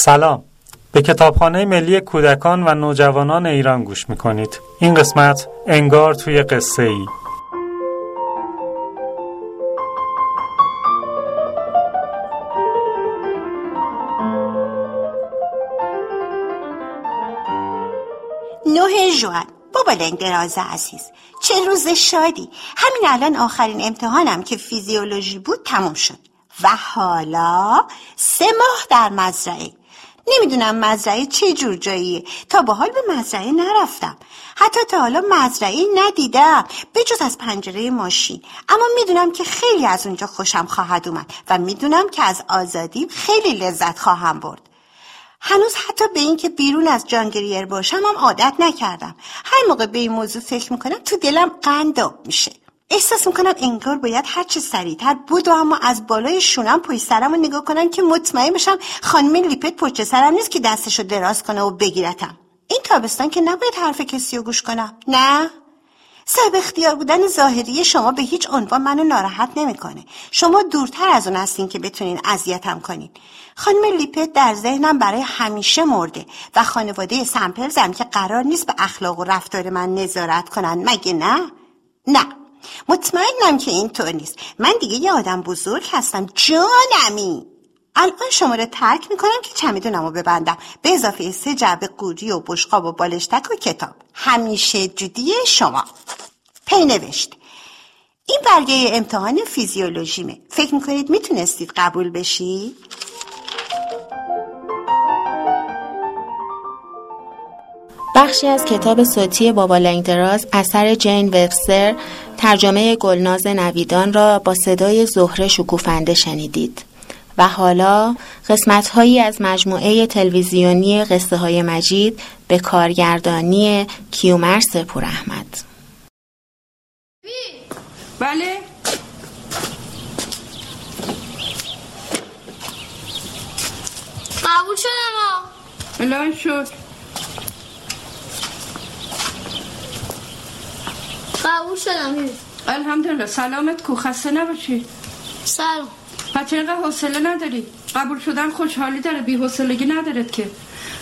سلام. به کتابخانه ملی کودکان و نوجوانان ایران گوش می‌کنید. این قسمت انگار توی قصه ای نوه جوان بابا لنگراز عزیز چه روز شادی. همین الان آخرین امتحانم که فیزیولوژی بود تموم شد. و حالا سه ماه در مزرعه. نمی‌دونم مزرعه چه جور جاییه. تا به حال به مزرعه نرفتم. حتی تا حالا مزرعه ندیدم بجز از پنجره ماشین. اما می‌دونم که خیلی از اونجا خوشم خواهد اومد و می‌دونم که از آزادی خیلی لذت خواهم برد. هنوز حتی به اینکه بیرون از جانگریر باشم هم عادت نکردم. هر موقع به این موضوع فکر می‌کنم تو دلم قنداب میشه. احساس می‌کنم انگار باید هرچه سریعتر بود و اما از بالای شونم پشت سرم رو نگاه کنم که مطمئن بشم خانم لیپت پشت سرم نیست که دستشو دراز کنه و بگیرتم این تابستان که نباید حرف کسی رو گوش کنم نه صاحب اختیار بودن ظاهری شما به هیچ عنوان منو ناراحت نمی‌کنه. شما دورتر از اون هستین که بتونین اذیتم کنین. خانم لیپت در ذهنم برای همیشه مرده و خانواده سمپلزم که قرار نیست به اخلاق و رفتار من نظارت کنن مگه نه؟ نه مطمئنم که اینطور نیست. من دیگه یه آدم بزرگ هستم. جانمی. الان شما رو ترک می‌کنم که چمیدونم رو ببندم. به اضافه سه جعبه قوری و بشقاب و بالشتک و کتاب. همیشه جدی شما. پی نوشت. این برگه امتحان فیزیولوژیمه. فکر می‌کنید می‌تونستید قبول بشی؟ بخشی از کتاب صوتی بابا لنگدراز اثر جین وبستر ترجمه گلناز نویدان را با صدای زهره شکوفنده شنیدید. و حالا قسمت هایی از مجموعه تلویزیونی قصه های مجید به کارگردانی کیومرس پور احمد. بله. قبول شدم الان شد. قبول شدم الحمدلله. سلامت کو. خسته نباشی. سلام. بچه اینقدر حوصله نداری. قبول شدن خوشحالی داره. بی حوصلگی ندارد که.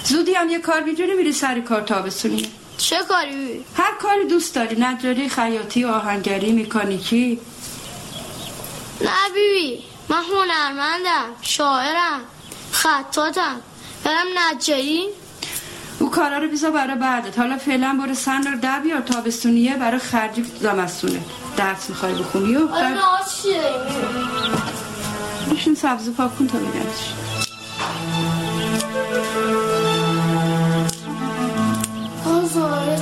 زودی هم یه کار بیجوری میری سری کار تابستونی. چه کاری؟ هر کاری دوست داری. نجاری خیاطی آهنگری میکانیکی نه بیبی من هنرمندم شاعرم خطاتم برم نجاری. او کارا رو بیزا برای بعدت. حالا فعلا برو سن رو در بیار تابستونیه برای خرجی زمستونه درس می‌خوای بخونی و آره میشون سبزی پاک کن تا بگردش آزاره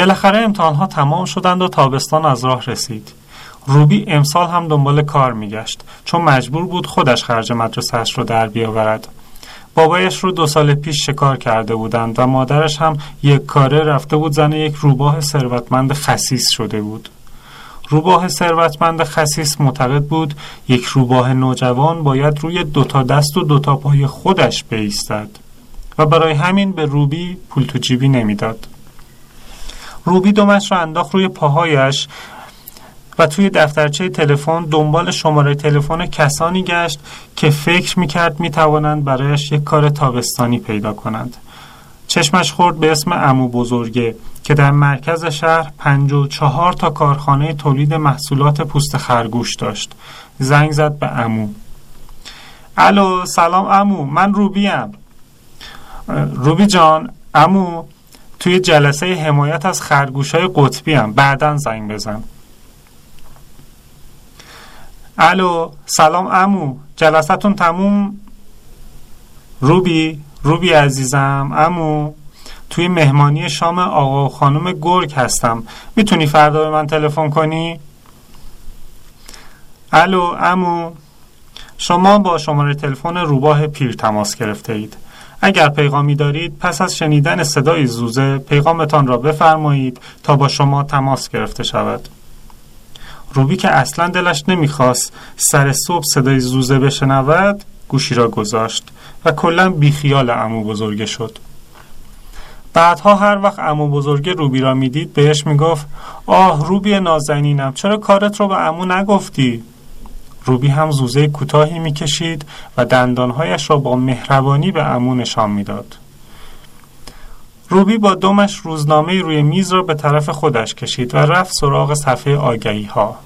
بالاخره امتحان ها تمام شدند و تابستان از راه رسید. روبی امسال هم دنبال کار میگشت چون مجبور بود خودش خرج مدرسهش رو در بیاورد. بابایش رو دو سال پیش شکار کرده بودند و مادرش هم یک کاره رفته بود زن یک روباه ثروتمند خسیس شده بود. روباه ثروتمند خسیس معتقد بود یک روباه نوجوان باید روی دوتا دست و دوتا پای خودش بیستد و برای همین به روبی پول تو جیبی نمی‌داد. روبی دومش را انداخت روی پاهایش و توی دفترچه تلفن دنبال شماره تلفن کسانی گشت که فکر می‌کرد می‌توانند برایش یک کار تابستانی پیدا کنند. چشمش خورد به اسم امو بزرگه که در مرکز شهر پنج و چهار تا کارخانه تولید محصولات پوست خرگوش داشت. زنگ زد به امو الو سلام امو من روبیم. روبی جان امو توی جلسه حمایت از خرگوش های قطبی هم. بعدا زنگ بزن. الو سلام امو جلستون تموم؟ روبی؟ روبی عزیزم. امو توی مهمانی شام آقا و خانم گرگ هستم. می‌تونی فردا به من تلفن کنی؟ الو امو شما با شماره تلفن روباه پیر تماس گرفته اید اگر پیغامی دارید پس از شنیدن صدای زوزه پیغامتان را بفرمایید تا با شما تماس گرفته شود روبی که اصلا دلش نمی‌خواست سر صبح صدای زوزه بشنود گوشی را گذاشت و کلا بیخیال امو بزرگه شد بعدها هر وقت امو بزرگه روبی را می‌دید بهش می‌گفت آه روبی نازنینم چرا کارت رو به امو نگفتی؟ روبی هم زوزه کوتاهی می‌کشید و دندانهایش را با مهربانی به امو نشان می‌داد. روبی با دمش روزنامه روی میز را به طرف خودش کشید و رفت سراغ صفحه آگهی ها.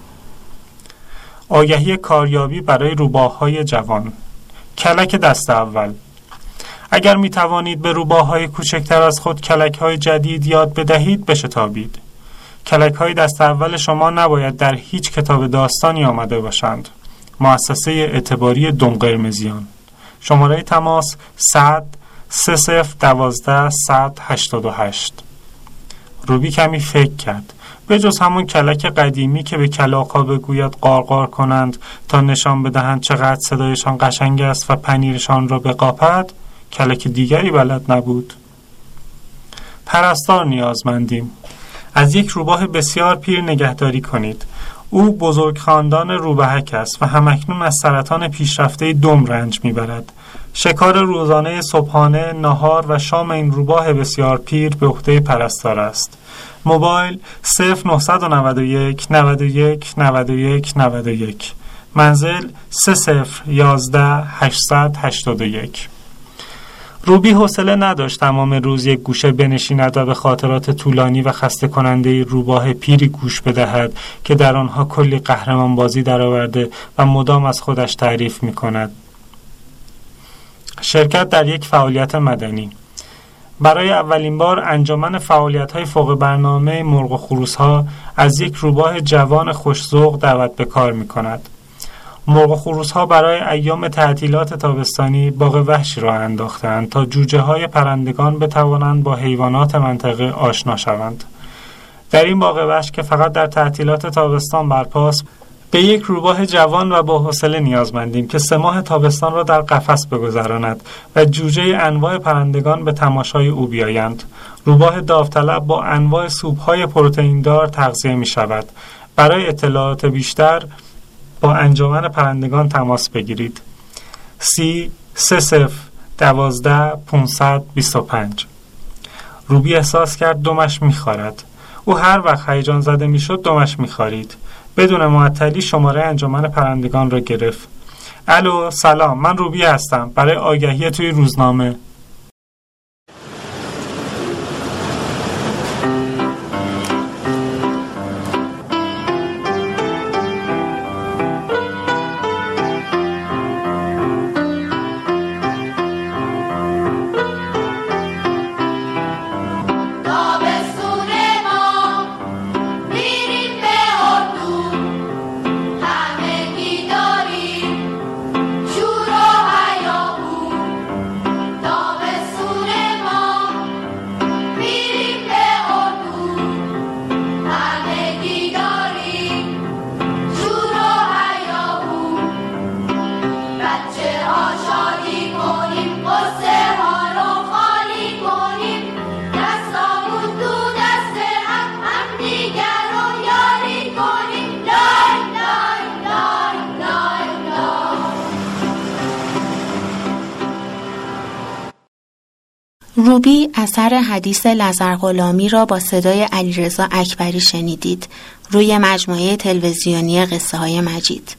آگهی کاریابی برای روباهای جوان کلک دست اول اگر می توانید به روباهای کوچکتر از خود کلک های جدید یاد بدهید بشتابید کلک های دست اول شما نباید در هیچ کتاب داستانی آمده باشند مؤسسه اعتباری دم قرمزیان. شماره تماس 100 30 12 188 روبی کمی فکر کرد. به جز همون کلک قدیمی که به کلاقا بگوید قارقار کنند تا نشان بدهند چقدر صدایشان قشنگ است و پنیرشان را بقاپد کلک دیگری بلد نبود. پرستار نیازمندیم. از یک روباه بسیار پیر نگهداری کنید. او بزرگ خاندان روبهک است و همکنون از سرطان پیشرفته دم رنج می‌برد. شکار روزانه صبحانه نهار و شام این روباه بسیار پیر به عهده پرستار است. موبایل 0991 91 91 91 منزل 30 11 881 روبی حوصله نداشت تمام روز یک گوشه بنشیند و به خاطرات طولانی و خسته کننده روباه پیری گوش بدهد که در آنها کلی قهرمان بازی درآورده و مدام از خودش تعریف می کند. شرکت در یک فعالیت مدنی برای اولین بار انجمن فعالیت های فوق برنامه مرغ و خروس ها از یک روباه جوان خوشزوق دعوت به کار می کند. مرغ خروس ها برای ایام تعطیلات تابستانی باغ وحشی را انداختند تا جوجه های پرندگان بتوانند با حیوانات منطقه آشنا شوند. در این باغ وحش که فقط در تعطیلات تابستان برپاست به یک روباه جوان و با حوصله نیازمندیم که سه ماه تابستان را در قفس بگذراند و جوجه انواع پرندگان به تماشای او بیایند روباه داوطلب با انواع سوپهای پروتئیندار تغذیه می شود برای اطلاعات بیشتر انجمن پرندگان تماس بگیرید. سی سه صف دوازده پونصد بیست و پنج. روبی احساس کرد دمش میخارد او هر وقت هیجان زده می‌شد دمش میخارید بدون معطلی شماره انجمن پرندگان را گرفت. الو سلام من روبی هستم. برای آگهی توی روزنامه. روبی اثر حدیث لزر غلامی را با صدای علیرضا اکبری شنیدید. روی مجموعه تلویزیونی قصه های مجید.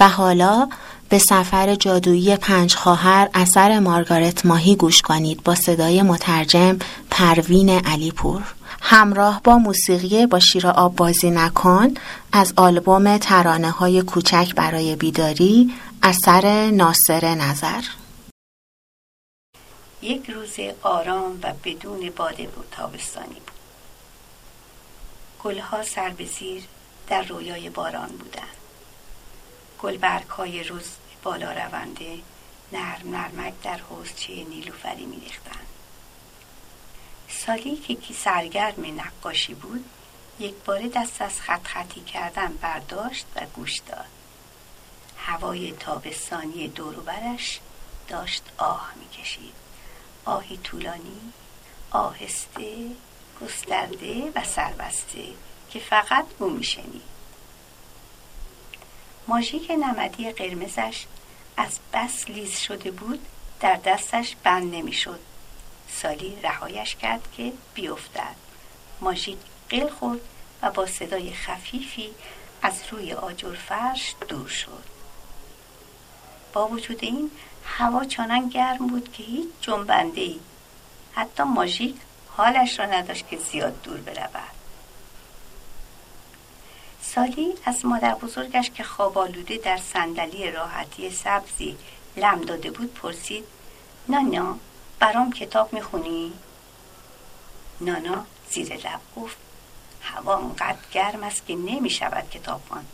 و حالا به سفر جادویی پنج خواهر اثر مارگارت ماهی گوش کنید با صدای مترجم پروین علیپور. همراه با موسیقی با شیر آب بازی نکن از آلبوم ترانه های کوچک برای بیداری اثر ناصر نظر. یک روز آرام و بدون بود تابستانی بود. گلها سر به زیر در رویای باران بودند. گلبرگ های روز بالا رونده نرم نرمک در حوزچه نیلوفری میریختند. سالی که سرگرم نقاشی بود یک باره دست از خط خطی کردن برداشت و گوش داد. هوای تابستانی دوروبرش داشت آه می‌کشید. آهی طولانی آهسته گسترده و سربسته که فقط او میشنید ماژیک نمدی قرمزش از بس لیز شده بود در دستش بند نمی‌شد. سالی رهایش کرد که بیفتد. ماژیک قل خورد و با صدای خفیفی از روی آجر فرش دور شد. با وجود این هوا چنان گرم بود که هیچ جنبنده ای حتی ماژیک حالش را نداشت که زیاد دور برود. سالی از مادر بزرگش که خواب آلوده در صندلی راحتی سبزی لم داده بود پرسید نانا برام کتاب می‌خونی؟ نانا زیر لب گفت هوا اونقدر گرم است که نمی‌شود کتاب خواند.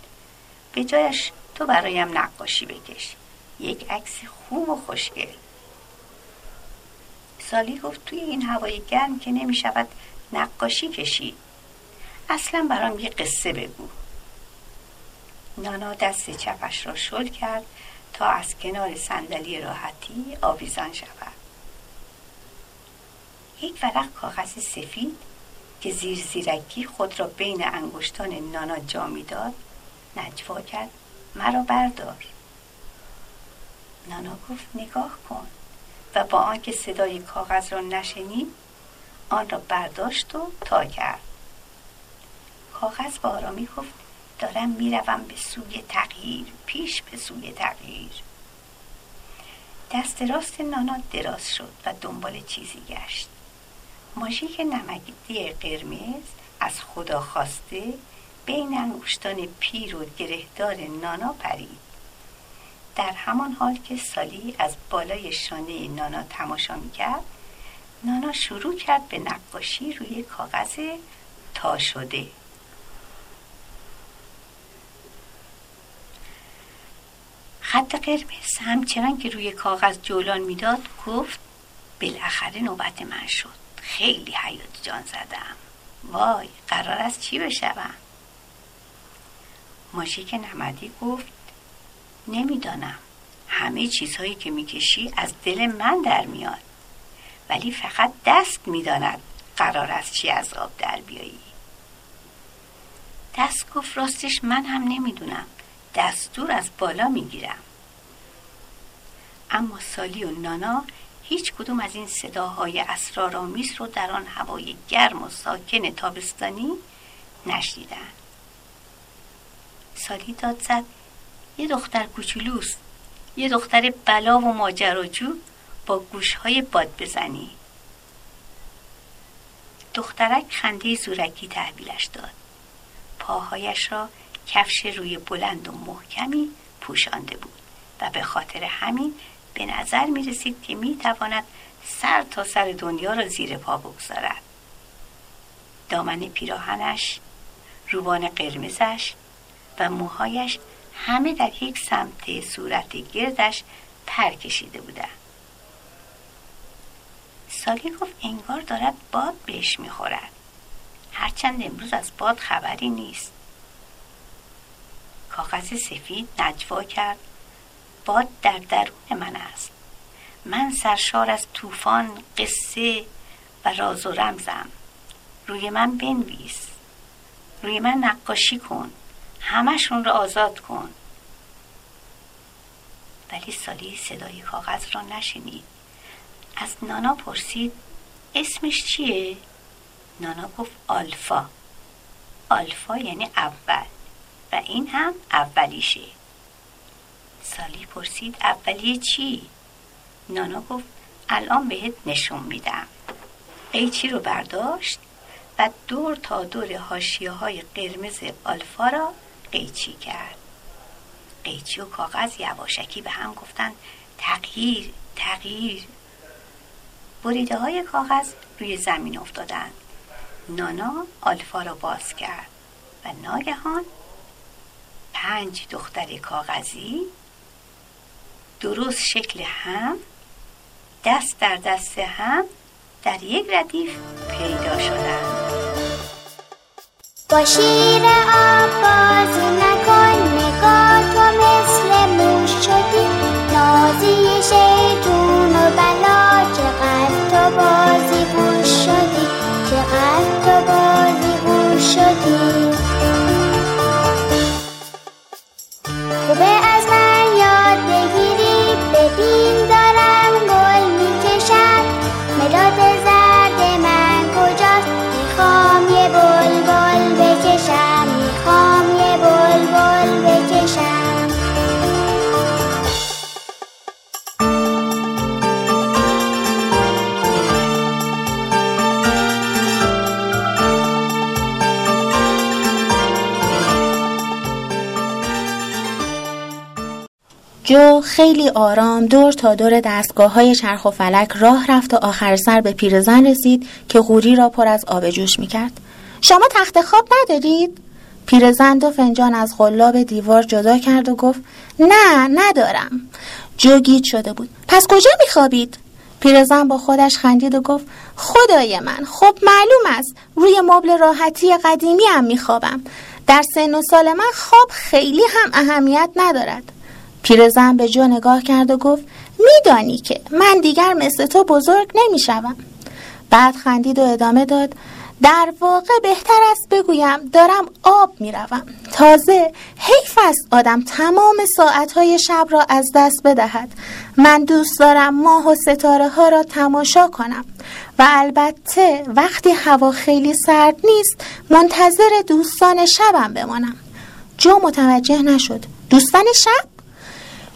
به جایش تو برایم نقاشی بکش یک عکس خوب و خوشگل سالی گفت توی این هوای گرم که نمی شود نقاشی کشید. اصلا برام یه قصه بگو. نانا دست چپش را شل کرد تا از کنار صندلی راحتی آویزان شود. یک ورق کاغذ سفید که زیر زیرکی خود را بین انگشتان نانا جا می‌داد نجوا کرد مرا بردار. نانا گفت نگاه کن. و با آنکه صدای کاغذ را نشنید آن را برداشت و تا کرد. کاغذ با آرامی گفت دارم می‌روم به سوی تغییر پیش به سوی تغییر. دست راست نانا دراز شد و دنبال چیزی گشت. ماژیک نمکدی قرمز از خدا خواسته بین انگشتان پیر و گرهدار نانا پرید. در همان حال که سالی از بالای شانه نانا تماشا می‌کرد نانا شروع کرد به نقاشی روی کاغذ تا شده. خط قرمز همچنان که روی کاغذ جولان می‌داد گفت بالاخره نوبت من شد. خیلی حیات جان زدم. وای قرار است چی بشوم؟ ماشیک نمدی گفت نمی‌دانم. همه چیزهایی که می‌کشی از دل من در میاد. ولی فقط دست می‌داند قرار است چی از آب در بیایی. دست گفت راستش من هم نمی‌دونم. دستور از بالا می‌گیرم. اما سالی و نانا هیچ کدوم از این صداهای اسرارآمیز رو در آن هوای گرم و ساکن تابستانی نشنیدن. سالی داد زد. یه دختر کوچولوست یه دختر بلا و ماجراجو با گوشهای باد بزنی. دخترک خنده زورکی تحویلش داد. پاهایش را کفش روی بلند و محکمی پوشانده بود و به خاطر همین به نظر می رسید که می تواند سر تا سر دنیا را زیر پا بگذارد. دامن پیراهنش روبان قرمزش و موهایش همه در یک سمت صورت گردش پر کشیده بودند سالی گفت انگار دارد باد بهش می‌خورد. هرچند امروز از باد خبری نیست. کاغذ سفید نجوا کرد. باد در درون من است. من سرشار از طوفان قصه و راز و رمزم. روی من بنویس. روی من نقاشی کن. همشون رو آزاد کن. ولی سالی صدای کاغذ را نشنید از نانا پرسید اسمش چیه؟ نانا گفت آلفا. آلفا یعنی اول و این هم اولیشه. سالی پرسید اولیه چی؟ نانا گفت الان بهت نشون میدم. قیچی رو برداشت و دور تا دور هاشیه های قرمز آلفا را قیچی کرد. قیچی و کاغذ یواشکی به هم گفتند تغییر تغییر. بریده های کاغذ روی زمین افتادند. نانا آلفا را باز کرد و ناگهان پنج دختر کاغذی درست شکل هم دست در دست هم در یک ردیف پیدا شدند. با شیر آب بازی نکن نگاه تو مثل موش شدی. نازی شیطون و بلا چقدر تو بازی گوش شدی. چقدر تو بازی گوش شدی. جو خیلی آرام دور تا دور دستگاه های چرخ و فلک راه رفت و آخر سر به پیرزن رسید که غوری را پر از آب جوش می کرد. شما تخت خواب ندارید؟ پیرزن دو فنجان از غلاب دیوار جدا کرد و گفت نه ندارم. جو گیج شده بود. پس کجا میخوابید؟ پیرزن با خودش خندید و گفت خدای من خب معلوم است. روی مبل راحتی قدیمی هم میخوابم. در سن و سال من خواب خیلی هم اهمیت ندارد. پیرزن به جو نگاه کرد و گفت میدانی که من دیگر مثل تو بزرگ نمی‌شوم. بعد خندید و ادامه داد در واقع بهتر است بگویم دارم آب می‌روم. تازه حیف است آدم تمام ساعتهای شب را از دست بدهد. من دوست دارم ماه و ستاره ها را تماشا کنم. و البته وقتی هوا خیلی سرد نیست منتظر دوستان شبم بمانم. جو متوجه نشد. دوستان شب؟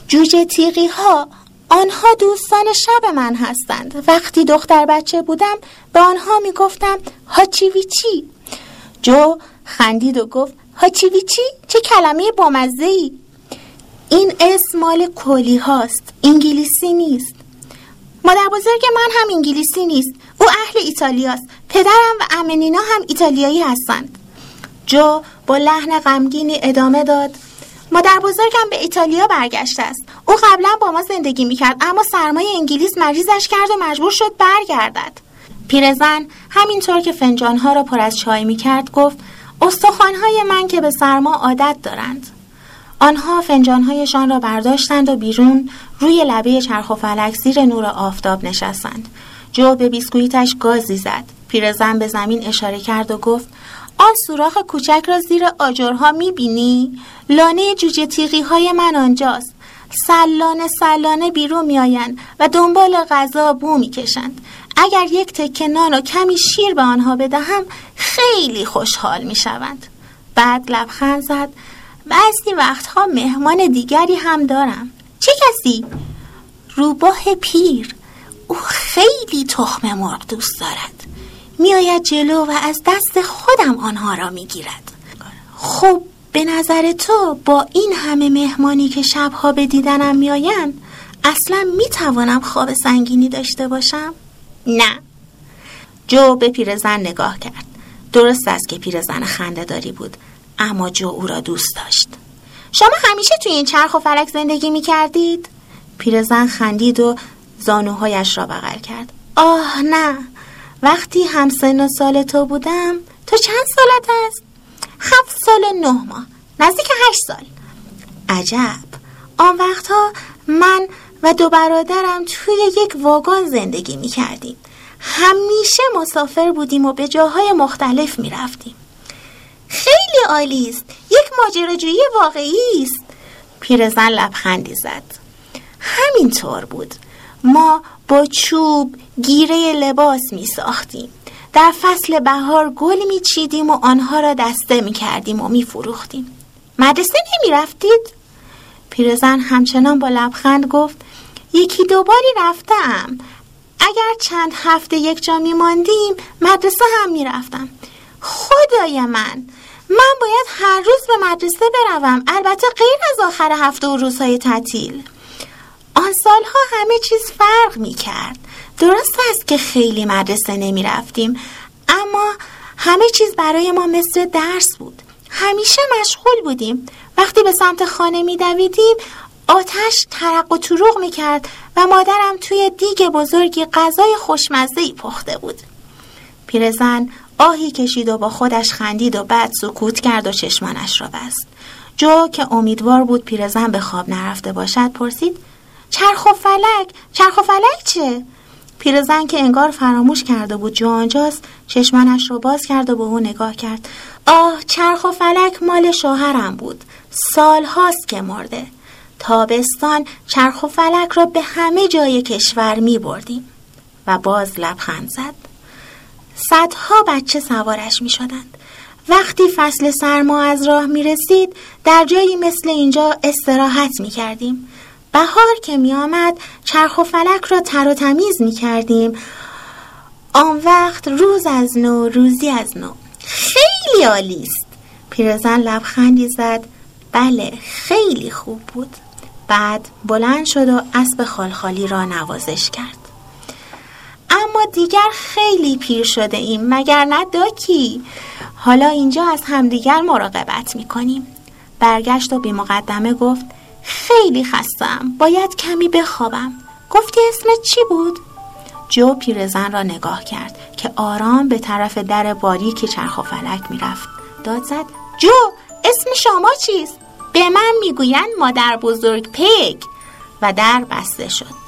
جوجه تیغی ها آنها دوستان شب من هستند. وقتی دختر بچه بودم به آنها می گفتم هاچی ویچی جو خندید و گفت هاچی ویچی چه کلمه بامزه ای این اسم مال کولی هاست انگلیسی نیست. مادر بزرگ من هم انگلیسی نیست او اهل ایتالیاست پدرم و امنینا هم ایتالیایی هستند. جو با لحن غمگینی ادامه داد. مادر بزرگم به ایتالیا برگشته است. او قبلا با ما زندگی می‌کرد اما سرمای انگلیس مریضش کرد و مجبور شد برگردد. پیرزن همینطور که فنجانها را پر از چای می‌کرد گفت استخوانهای من که به سرما عادت دارند. آنها فنجانهایشان را برداشتند و بیرون روی لبه چرخ و فلک زیر نور آفتاب نشستند. جو به بیسکویتش گازی زد. پیرزن به زمین اشاره کرد و گفت آن سوراخ کوچک را زیر آجرها می‌بینی؟ لانه جوجه تیغی های من آنجاست. سلانه سلانه بیرون میآیند و دنبال غذا بو می‌کشند. اگر یک تکه نان و کمی شیر به آنها بدهم خیلی خوشحال می‌شوند. بعد لبخند زد. بعضی وقتها مهمان دیگری هم دارم. چه کسی؟ روباه پیر. او خیلی تخم مرغ دوست دارد. میآید جلو و از دست خودم آنها را می‌گیرد. خب به نظر تو با این همه مهمانی که شبها به دیدنم میآیند اصلا می‌توانم خواب سنگینی داشته باشم؟ نه. جو به پیرزن نگاه کرد. درست است که پیرزن خنده داری بود اما جو او را دوست داشت. شما همیشه توی این چرخ و فلک زندگی می کردید؟ پیرزن خندید و زانوهایش را بغل کرد. آه نه. وقتی همسن و سال تو بودم تو چند سالت است؟ هفت سال و نه ماه. نزدیک هشت سال. عجب. آن وقتها من و دو برادرم توی یک واگن زندگی می کردیم همیشه مسافر بودیم و به جاهای مختلف می رفتیم خیلی عالی است. یک ماجراجویی واقعی است. پیرزن لبخندی زد. همینطور بود. ما با چوب گیره لباس می ساختیم. در فصل بهار گل می چیدیم و آنها را دسته می کردیم و می فروختیم. مدرسه نمی رفتید؟ پیرزن همچنان با لبخند گفت یکی دوباری رفتم. اگر چند هفته یک جا می ماندیم مدرسه هم می رفتم. خدای من من باید هر روز به مدرسه بروم. البته غیر از آخر هفته و روزهای تعطیل. آن سالها همه چیز فرق می کرد. درست است که خیلی مدرسه نمی رفتیم اما همه چیز برای ما مثل درس بود. همیشه مشغول بودیم. وقتی به سمت خانه میدویدیم آتش ترق و تروغ می‌کرد و مادرم توی دیگ بزرگی غذای خوشمزه پخته بود. پیرزن آهی کشید و با خودش خندید و بعد سکوت کرد و چشمانش را بست. جو که امیدوار بود پیرزن به خواب نرفته باشد پرسید چرخ و فلک؟ چرخ و فلک چه؟ پیرزن که انگار فراموش کرده بود جو آنجاست چشمانش رو باز کرد و به او نگاه کرد. آه چرخ و فلک مال شوهرم بود. سال هاست که مرده. تابستان چرخ و فلک را به همه جای کشور می بردیم. و باز لبخند زد. صدها بچه سوارش می شدند. وقتی فصل سرما از راه می رسید در جایی مثل اینجا استراحت می کردیم. بهار که می آمد چرخ و فلک را تر و تمیز می کردیم آن وقت روز از نو روزی از نو. خیلی عالی است. پیرزن لبخندی زد. بله خیلی خوب بود. بعد بلند شد و اسب خالخالی را نوازش کرد. اما دیگر خیلی پیر شده ایم مگر نه داکی؟ حالا اینجا از همدیگر مراقبت می‌کنیم. برگشت و بی مقدمه گفت خیلی خستم. باید کمی بخوابم. گفتی اسمت چی بود؟ جو پیرزن را نگاه کرد که آرام به طرف در باریک چرخ و فلک می‌رفت. داد زد جو اسم شما چیست؟ به من می‌گویند مادر بزرگ پگ و در بسته شد.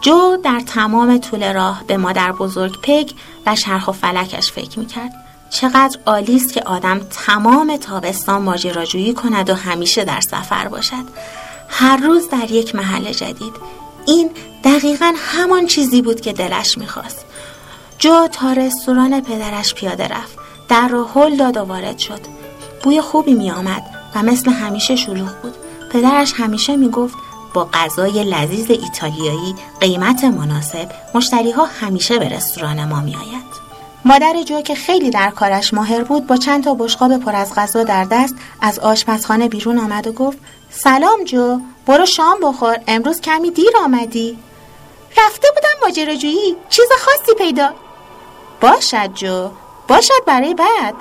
جو در تمام طول راه به مادر بزرگ پگ و چرخ و فلکش فکر می‌کرد. چقدر عالی است که آدم تمام تابستان ماجراجویی کند و همیشه در سفر باشد. هر روز در یک محل جدید. این دقیقا همان چیزی بود که دلش می‌خواست. جو تا رستوران پدرش پیاده رفت. در را هل داد و وارد شد. بوی خوبی می آمد و مثل همیشه شلوغ بود. پدرش همیشه می گفت با غذای لذیذ ایتالیایی قیمت مناسب مشتری ها همیشه به رستوران ما می آید. مادر جو که خیلی در کارش ماهر بود با چند تا بشقاب پر از غذا در دست از آشپزخانه بیرون آمد و گفت سلام جو برو شام بخور امروز کمی دیر آمدی. رفته بودم ماجراجویی چیز خاصی پیدا. باشد جو باشد برای بعد.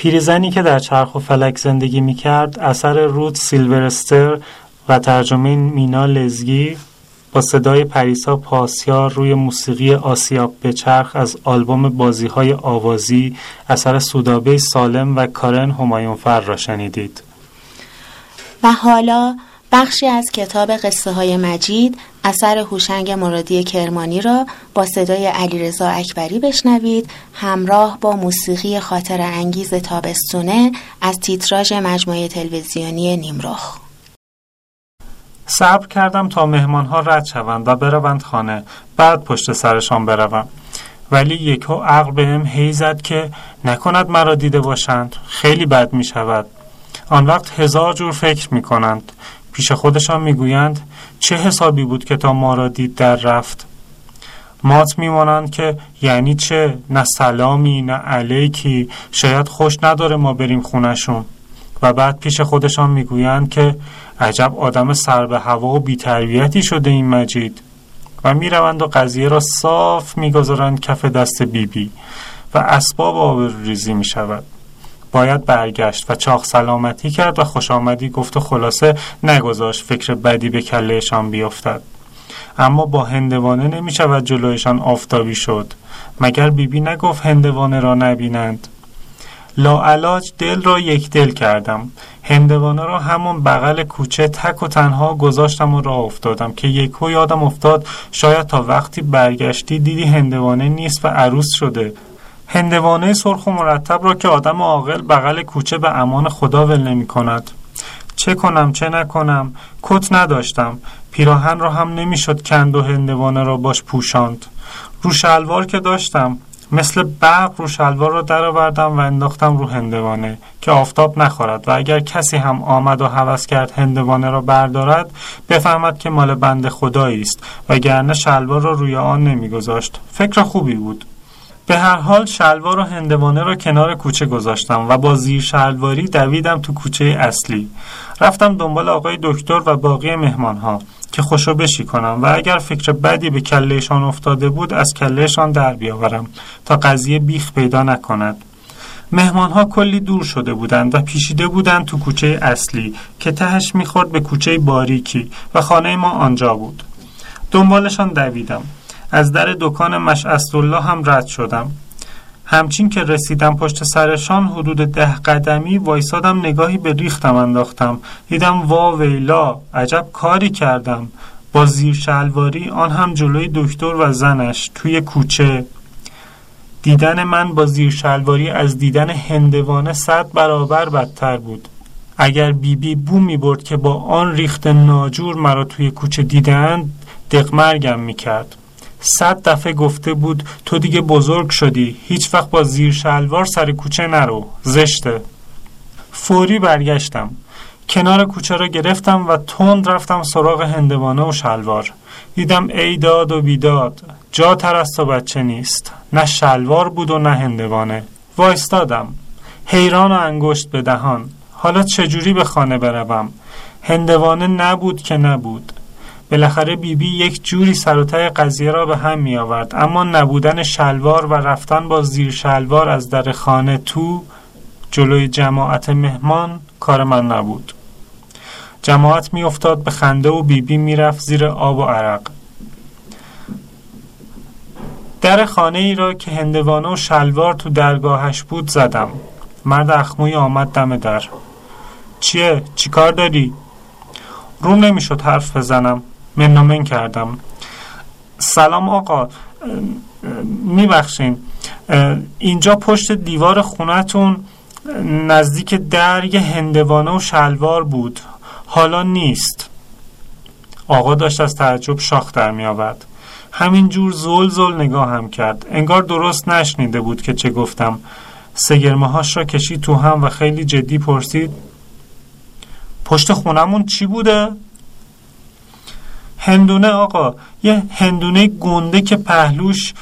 پیرزنی که در چرخ و فلک زندگی می کرد اثر رود سیلورستر و ترجمه مینا لزگی با صدای پریسا پاسیار روی موسیقی آسیاب به چرخ از آلبوم بازی های آوازی اثر سودابه سالم و کارن همایونفر را شنیدید. و حالا بخشی از کتاب قصه های مجید اثر هوشنگ مرادی کرمانی را با صدای علیرضا اکبری بشنوید همراه با موسیقی خاطر انگیز تابستونه از تیتراژ مجموعه تلویزیونی نیمرخ. صبر کردم تا مهمانها رد شوند و بروند خانه. بعد پشت سرشان بروم. ولی یکو عقل بهم هی زد که نکند مرا دیده باشند. خیلی بد می شود آن وقت هزار جور فکر می کنند پیش خودشان می گویند چه حسابی بود که تا ما را دید در رفت؟ مات میمانند که یعنی چه؟ نه سلامی نه علیکی. شاید خوش نداره ما بریم خونشون و بعد پیش خودشان می‌گویند که عجب آدم سر به هوا و بیتربیتی شده این مجید. و می‌روند و قضیه را صاف می‌گذارند کف دست بیبی بی و اسباب آبروریزی ریزی می شود باید برگشت و چاخ سلامتی کرد و خوش آمدی گفت و خلاصه نگذاشت فکر بدی به کلهشان بیفتد. اما با هندوانه نمی شود جلویشان آفتابی شد. مگر بیبی بی نگفت هندوانه را نبینند؟ لاعلاج دل را یک دل کردم. هندوانه را همون بغل کوچه تک و تنها گذاشتم و راه افتادم که یکو یادم افتاد شاید تا وقتی برگشتی دیدی هندوانه نیست و عروس شده. هندوانه سرخ و مرتب را که آدم عاقل بغل کوچه به امان خدا ول نمی کند. چه کنم چه نکنم؟ کت نداشتم. پیراهن را هم نمی‌شد کند و هندوانه را باش پوشاند. رو شلوار که داشتم مثل برق رو شلوار را درآوردم و انداختم رو هندوانه که آفتاب نخورد و اگر کسی هم آمد و هوس کرد هندوانه را بردارد بفهمد که مال بند خدایی است وگرنه شلوار را روی آن نمیگذاشت فکر خوبی بود. به هر حال شلوار و هندوانه را کنار کوچه گذاشتم و با زیر شلواری دویدم تو کوچه اصلی. رفتم دنبال آقای دکتر و باقی مهمانها که خوشو بشی کنم و اگر فکر بدی به کلهشان افتاده بود از کلهشان در بیاورم تا قضیه بیخ پیدا نکند. مهمانها کلی دور شده بودند و پیشیده بودند تو کوچه اصلی که تهش می‌خورد به کوچه باریکی و خانه ما آنجا بود. دنبالشان دویدم. از در دکان مشعصالله هم رد شدم. همچین که رسیدم پشت سرشان حدود ده قدمی وایسادم نگاهی به ریختم انداختم. دیدم وا ویلا عجب کاری کردم. با زیر شلواری آن هم جلوی دکتر و زنش توی کوچه. دیدن من با زیر شلواری از دیدن هندوانه صد برابر بدتر بود. اگر بیبی بی بو می برد که با آن ریخت ناجور مرا توی کوچه دیدند دقمرگم می کرد. صد دفعه گفته بود تو دیگه بزرگ شدی هیچ وقت با زیر شلوار سر کوچه نرو زشته. فوری برگشتم. کنار کوچه را گرفتم و تند رفتم سراغ هندوانه و شلوار. دیدم ای داد و بیداد جا تر از بچه نیست. نه شلوار بود و نه هندوانه. وایستادم. حیران و انگشت به دهان. حالا چجوری به خانه بروم؟ هندوانه نبود که نبود. بالاخره بیبی یک جوری سر قضیه را به هم می آورد اما نبودن شلوار و رفتن با زیر شلوار از در خانه تو جلوی جماعت مهمان کار من نبود. جماعت می افتاد به خنده و بیبی می رفت زیر آب و عرق. در خانه ای را که هندوانه و شلوار تو درگاهش بود زدم. مرد اخموی آمد دم در. چیه؟ چیکار داری؟ روم نمی‌شد حرف بزنم. منامن کردم. سلام آقا. میبخشین. اینجا پشت دیوار خونتون نزدیک در یه هندوانه و شلوار بود. حالا نیست. آقا داشت از تعجب شاخ در می آورد همینجور زل زل نگاه هم کرد. انگار درست نشنیده بود که چه گفتم. سگرمه هاش را کشید تو هم و خیلی جدی پرسید. پشت خونمون چی بوده؟ هندونه آقا یه هندونه گنده که پهلوش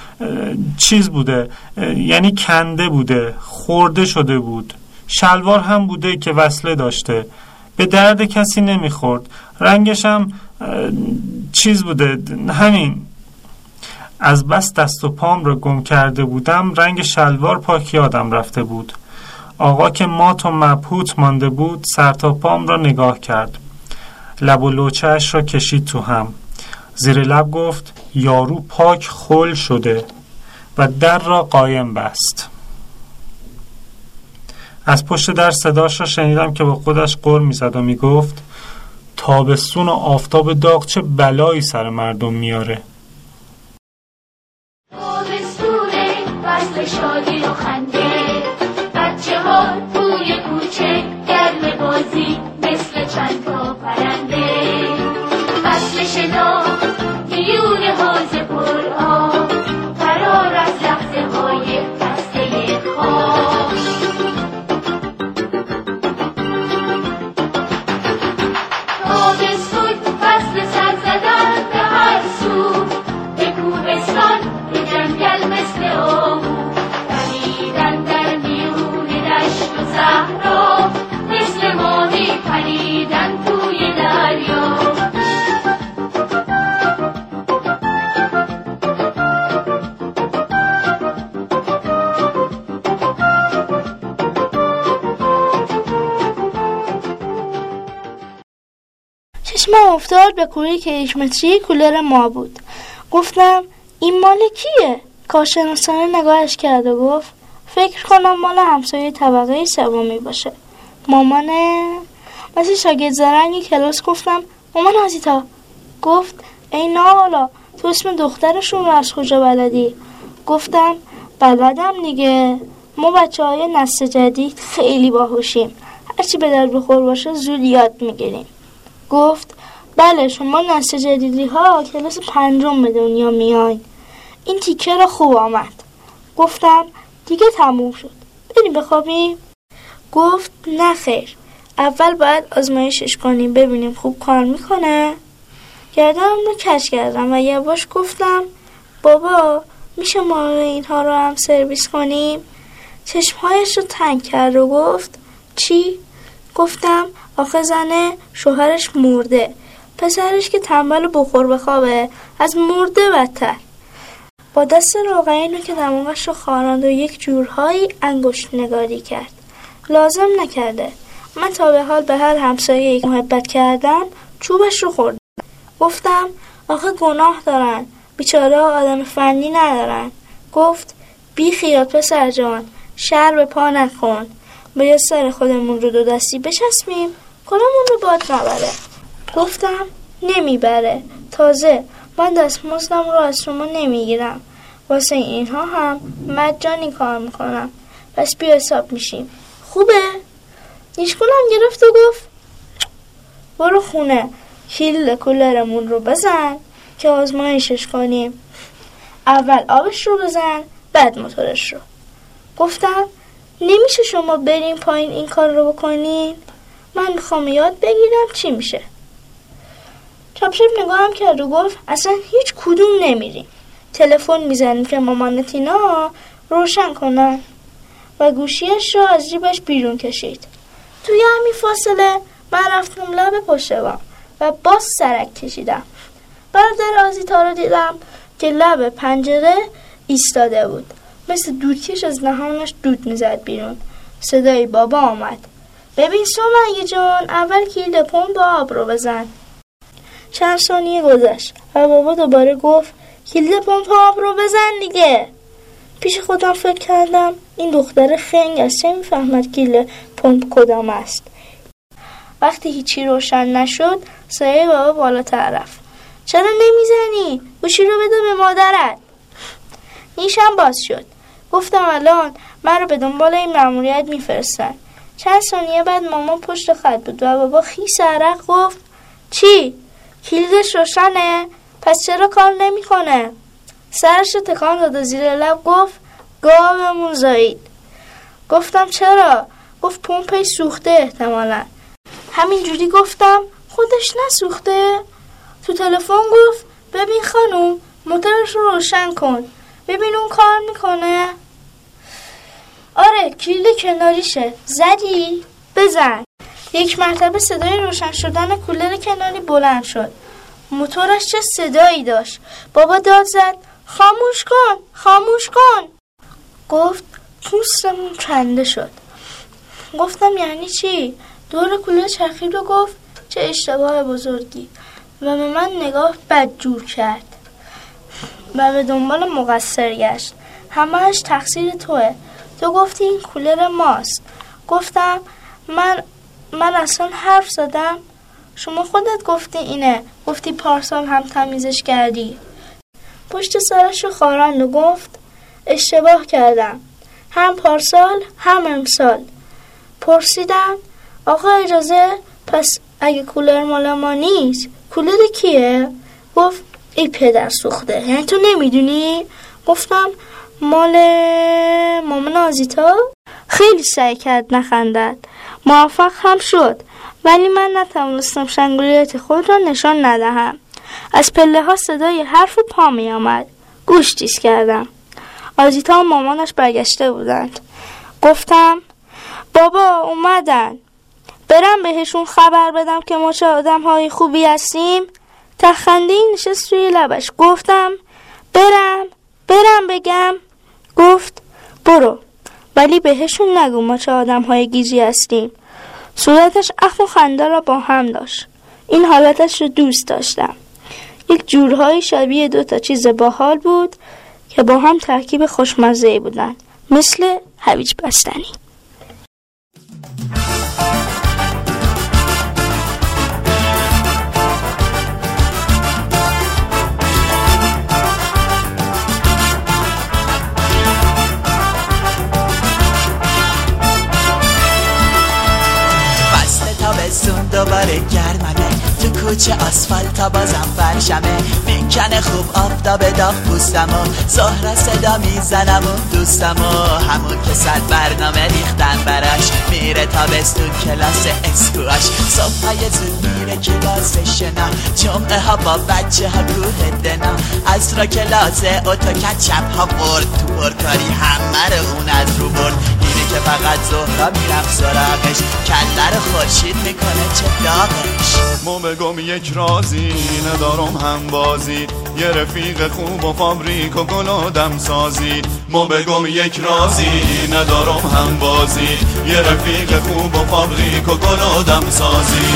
چیز بوده یعنی کنده بوده خورده شده بود. شلوار هم بوده که وصله داشته. به درد کسی نمی‌خورد. رنگش هم چیز بوده همین. از بس دست و پام را گم کرده بودم رنگ شلوار پاک یادم رفته بود. آقا که مات و مبهوت مانده بود سر تا پام را نگاه کرد. لب و لوچهش را کشید تو هم. زیر لب گفت یارو پاک خل شده و در را قایم بست. از پشت در صداش را شنیدم که با خودش قر می‌زد و می‌گفت تابستون و آفتاب داغ چه بلایی سر مردم میاره؟ افتاد به کوره که یک متری کولر ما بود. گفتم این مال کیه؟ کارشناسانه نگاهش کرد و گفت فکر کنم مال همسایه طبقه سومی باشه. مامانه مثل شاگرد زرنگ کلاس گفتم مامان آزیتا. گفت ای ناوالا تو اسم دخترشون رو از کجا بلدی؟ گفتم بلدم دیگه. ما بچه های نسل جدید خیلی باهوشیم. هرچی به در بخور باشه زود یاد می‌گیریم. گفت بله شما نسل جدیدی ها کلاس پنجم به دنیا میاین این تیکه را خوب آمد. گفتم دیگه تموم شد. بریم بخوابیم. گفت نه خیر. اول باید آزمایشش کنیم ببینیم خوب کار می‌کنه. گردنم رو کش کردم و یواش گفتم بابا میشه ما اینها رو هم سرویس کنیم؟ چشمهایش رو تنگ کرد و گفت چی؟ گفتم آخه زنه شوهرش مرده. پسرش که تنبل بخور بخوابه از مرده بدتر. با دست روغنی رو که دماغش رو خاراند و یک جورهایی انگشت نگاری کرد. لازم نکرده. من تا به حال به هر همسایه یک محبت کردم چوبش رو خوردم. گفتم آخه گناه دارن. بیچاره آدم فنی ندارن. گفت بی خیال پسر جان شر به پا نکن. باید سر خودمون رو دو دستی بچسبیم کلمون رو باد نبره. گفتم نمی‌بره. تازه من دستمزدم رو از شما نمی‌گیرم. واسه اینها هم مجانی کار می‌کنم. پس بیا حساب میشیم. خوبه؟ نیشکونم گرفت و گفت برو خونه کیل کولرمون رو بزن که آزمایشش کنیم. اول آبش رو بزن بعد موتورش رو. گفتم نمیشه شما بریم پایین این کار رو بکنین؟ من می‌خوام یاد بگیرم چی میشه. چاپشپ نگاهم کرد و گفت اصلا هیچ کدوم نمیریم تلفن می‌زنیم که مامان تینا روشن کنن و گوشیش رو از جیبش بیرون کشید. توی همین فاصله من رفتم لب پشت بام و باز سرک کشیدم. برادر آزیتا رو دیدم که لب پنجره ایستاده بود. مثل دودکش از نهانش دود می‌زد بیرون. صدای بابا آمد. ببین سومنگی جان اول کلید پمپ آب رو بزن. چند ثانیه گذشت. و بابا دوباره گفت کلید پمپ آب رو بزن دیگه. پیش خودم فکر کردم این دختر خنگ از چه می‌فهمد کلید پمپ کدام است. وقتی هیچی روشن نشد سایه بابا بالا رفت. چرا نمی‌زنی؟ گوشی رو بده به مادرت. نیشم باز شد. گفتم الان من رو به دنبال این مأموریت میفرستن. چند ثانیه بعد مامان پشت خط بود و بابا خیس عرق گفت چی؟ کلیدش روشنه؟ پس چرا کار نمی‌کنه؟ سرش تکان داد و زیر لب گفت گاومون زایید گفتم چرا؟ گفت پمپش سوخته احتمالا. همینجوری گفتم خودش نسوخته. تو تلفن گفت ببین خانوم موتورش رو روشن کن. ببین اون کار می‌کنه. آره کلید کناریشه. زدی؟ بزن. یک مرتبه صدای روشن شدن کولر کناری بلند شد. موتورش چه صدایی داشت؟ بابا داد زد. خاموش کن خاموش کن. گفت پوستمون کنده شد. گفتم یعنی چی؟ دور کولر چرخید و گفت چه اشتباه بزرگی. و به من نگاه بدجور کرد. و به دنبال مقصر گشت. همهش تقصیر توه. تو گفتی این کولر ماست. گفتم من من اصلا حرف زدم. شما خودت گفتی اینه. گفتی پارسال هم تمیزش کردی. پشت سرش رو خارند و گفت اشتباه کردم. هم پارسال هم امسال. پرسیدم آقا اجازه پس اگه کولر مال ما نیست کولر کیه؟ گفت ای پدر سوخته. یعنی تو نمی‌دونی؟ گفتم مال مامان آزیتا؟ خیلی سعی کرد نخندد. موفق هم شد. ولی من نتوانستم شنگولیت خود را نشان ندهم. از پله ها صدای حرف پا می آمد. گوش تیز کردم. آزیتا و مامانش برگشته بودند. گفتم بابا اومدن. برم بهشون خبر بدم که ما چه آدم های خوبی هستیم. تخنده نشست روی لبش. گفتم برم برم بگم. گفت برو. ولی بهشون نگو ما چه آدم های گیجی هستیم. صورتش اخم و خنده را با هم داشت. این حالتش رو دوست داشتم. یک جورهای شبیه دو تا چیز باحال بود که با هم ترکیب خوشمزه بودن. مثل هویج بستنی. دوباره گرممه. تو کوچه آسفالت تا بازم فرشمه می‌کنه خوب آفتاب داغ پوستم و زهره صدا می‌زنم و دوستم و همون که صد برنامه ریختن براش. میره تابستون کلاس اسکواش. صبح زود میره کلاس شنا. جمعه ها با بچه ها کوه دنا. از را کلاس اوتو کچپ ها برد. تو پرکاری همه رو اون از رو برد. که فقط زهرا می‌رفت سراغش رو خورشید می‌کنه چه داغش. مو بگم یک رازی ندارم هم بازی. یه رفیق خوب و فابریک و گل و دم سازی مو بگم یک رازی ندارم هم بازی. یه رفیق خوب و فابریک و گل و دم سازی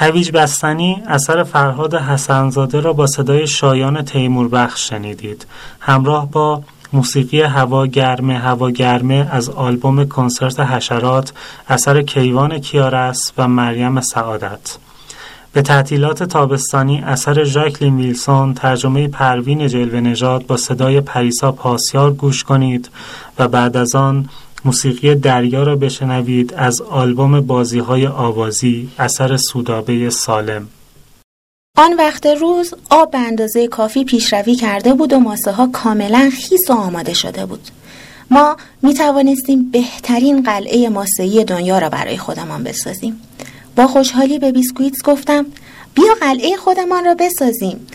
هویج بستنی اثر فرهاد حسنزاده را با صدای شایان تیمور بخش شنیدید. همراه با موسیقی هوا گرمه هوا گرمه از آلبوم کنسرت حشرات اثر کیوان کیارس و مریم سعادت. به تعطیلات تابستانی اثر ژاکلین ویلسون ترجمه پروین جلوه نژاد با صدای پریسا پاسیار گوش کنید و بعد از آن موسیقی دریا را بشنوید از آلبوم بازی های آوازی اثر سودابه سالم آن وقت روز آب به اندازه کافی پیشروی کرده بود و ماسه ها کاملا خیس و آماده شده بود. ما می توانستیم بهترین قلعه ماسه‌ای دنیا را برای خودمان بسازیم. با خوشحالی به بیسکویتس گفتم بیا قلعه خودمان را بسازیم.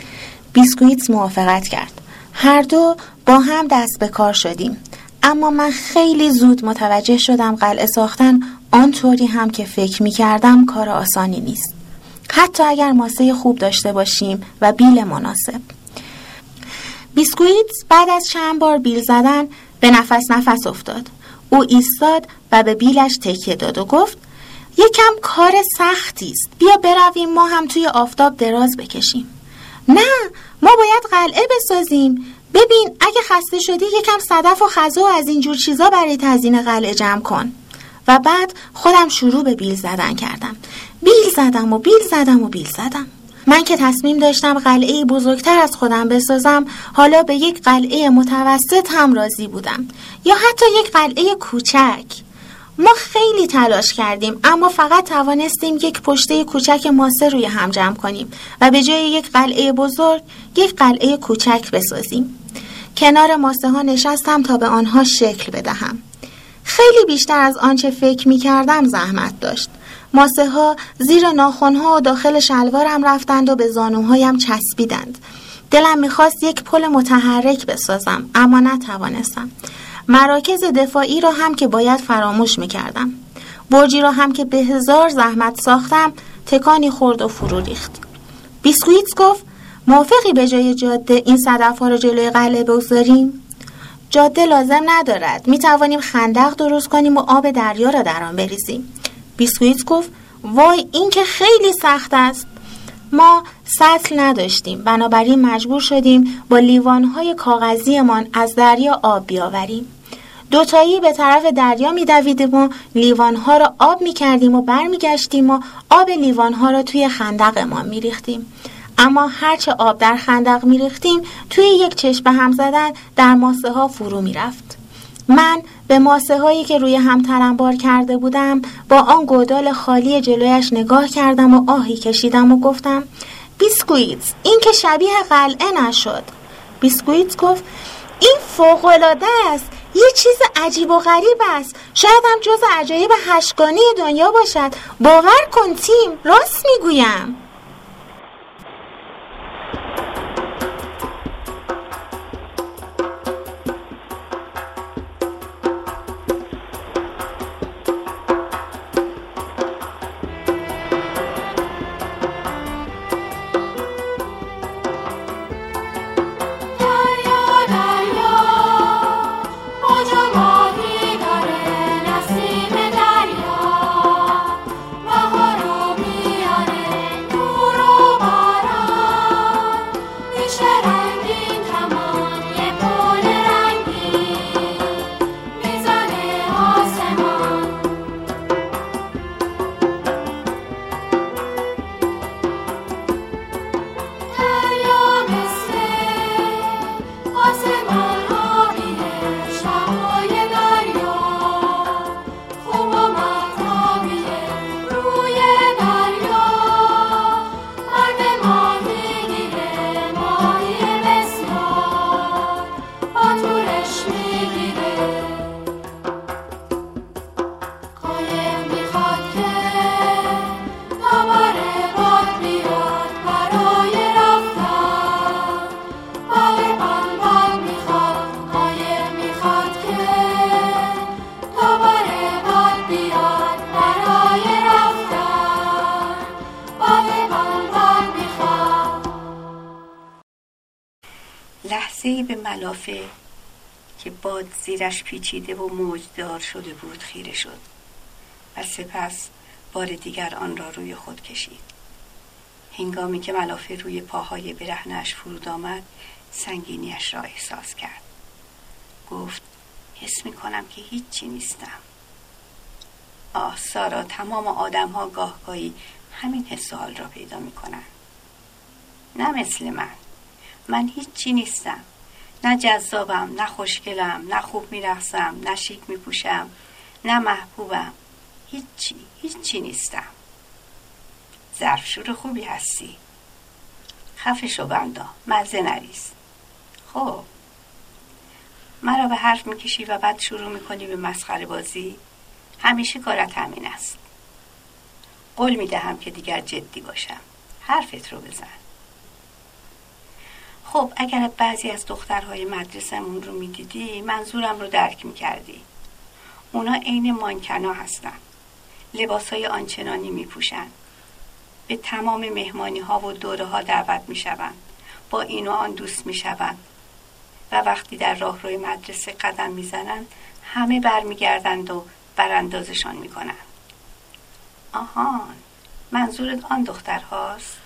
بیسکویتس موافقت کرد. هر دو با هم دست به کار شدیم. اما من خیلی زود متوجه شدم قلعه ساختن آنطوری هم که فکر می کردم کار آسانی نیست. حتی اگر ماسه خوب داشته باشیم و بیل مناسب. بیسکویت بعد از چند بار بیل زدن به نفس نفس افتاد. او ایستاد و به بیلش تکیه داد و گفت یکم کار سختی است. بیا برویم ما هم توی آفتاب دراز بکشیم. نه ما باید قلعه بسازیم. ببین اگه خسته شدی یکم صدف و خزا و از اینجور چیزا برای تزیین قلعه جمع کن. و بعد خودم شروع به بیل زدن کردم. بیل زدم و بیل زدم و بیل زدم. من که تصمیم داشتم قلعه بزرگتر از خودم بسازم حالا به یک قلعه متوسط هم راضی بودم یا حتی یک قلعه کوچک ما خیلی تلاش کردیم اما فقط توانستیم یک پشته کوچک ماسه روی هم جمع کنیم و به جای یک قلعه بزرگ یک قلعه کوچک بسازیم. کنار ماسه ها نشستم تا به آنها شکل بدهم. خیلی بیشتر از آنچه فکر می کردم زحمت داشت. ماسه ها زیر ناخونها و داخل شلوارم رفتند و به زانوهایم چسبیدند. دلم می‌خواست یک پل متحرک بسازم اما نتوانستم. مراکز دفاعی را هم که باید فراموش می‌کردم. برجی را هم که به هزار زحمت ساختم تکانی خورد و فرو ریخت. بیسکویتس گفت موافقی به جای جاده این صدف ها را جلوی قلعه بگذاریم؟ جاده لازم ندارد. می توانیم خندق درست کنیم و آب دریا را در آن بریزیم. بیسکویت گفت وای این که خیلی سخت است. ما سطل نداشتیم. بنابراین مجبور شدیم با لیوانهای کاغذیمان از دریا آب بیاوریم. دوتایی به طرف دریا میدویدیم و لیوانها را آب می‌کردیم و برمیگشتیم و آب لیوانها را توی خندقمان میریختیم. اما هرچه آب در خندق میریختیم توی یک چشم هم زدن در ماسه ها فرو می‌رفت. من به ماسه هایی که روی هم ترنبار کرده بودم با آن گودال خالی جلویش نگاه کردم و آهی کشیدم و گفتم بیسکویت این که شبیه قلعه نشد. بیسکویت گفت این فوقالعاده است. یه چیز عجیب و غریب است. شاید هم جز عجایب هشگانی دنیا باشد. باور کن تیم راست می‌گویم. ای به ملافه که باد زیرش پیچیده و موجدار شده بود خیره شد و سپس بار دیگر آن را روی خود کشید. هنگامی که ملافه روی پاهای برهنش فرود آمد سنگینیش را احساس کرد. گفت حس می کنم که هیچی نیستم. آه سارا تمام آدم ها گاهگاهی همین حس حال را پیدا می کنند نه مثل من. من هیچی نیستم. نه جذابم نه خوشگلم نه خوب میرقصم نه شیک میپوشم نه محبوبم. هیچی هیچی نیستم. ظرفشور خوبی هستی. خفه شو بندا مزه نریز. خب. مرا به حرف می‌کشی و بعد شروع می‌کنی به مسخره بازی؟ همیشه کارت همین است. قول می‌دهم که دیگر جدی باشم. حرفت رو بزن. خب اگر بعضی از دخترهای مدرسمون رو می‌دیدی منظورم رو درک می‌کردی. اونا عین مانکنا هستن. لباس های آنچنانی میپوشن. به تمام مهمانی ها و دوره ها دعوت می‌شوند. با این آن دوست می‌شوند. و وقتی در راه روی مدرسه قدم می‌زنند همه برمیگردند و براندازشان می‌کنند. آهان منظورت آن دختر هاست؟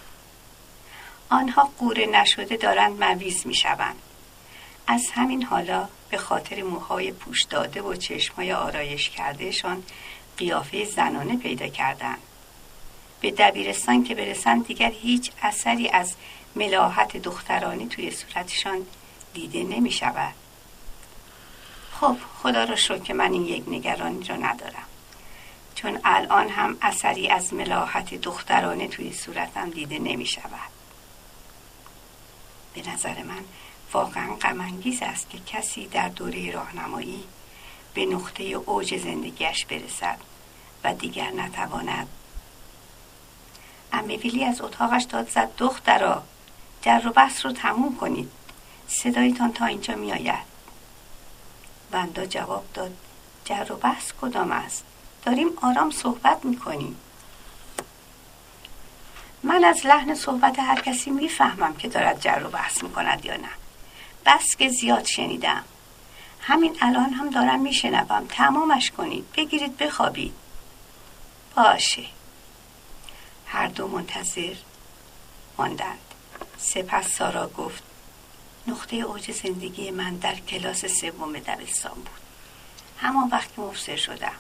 آنها قوره نشده دارند مویز می‌شوند. از همین حالا به خاطر موهای پوش داده و چشمهای آرایش کردهشان قیافه زنانه پیدا کردند. به دبیرستان که برسند دیگر هیچ اثری از ملاحت دخترانی توی صورتشان دیده نمی شود خب خدا را شکر که من این یک نگرانی را ندارم. چون الان هم اثری از ملاحت دخترانه توی صورتم دیده نمی شود به نظر من واقعا غمانگیز است که کسی در دوره راهنمایی به نقطه اوج زندگیش برسد و دیگر نتواند. امه ویلی از اتاقش داد زد دخترا جر و بحث رو تموم کنید. صدایتان تا اینجا می آید بندا جواب داد جر و بحث کدام است؟ داریم آرام صحبت می کنیم من از لحن صحبت هر کسی می‌فهمم که دارد جر و بحث می کند یا نه. بس که زیاد شنیدم. همین الان هم دارم میشنوم. تمامش کنید. بگیرید بخوابید. باشه. هر دو منتظر ماندند. سپس سارا گفت نقطه اوج زندگی من در کلاس سوم دبستان بود. همان وقت که مبصر شدم.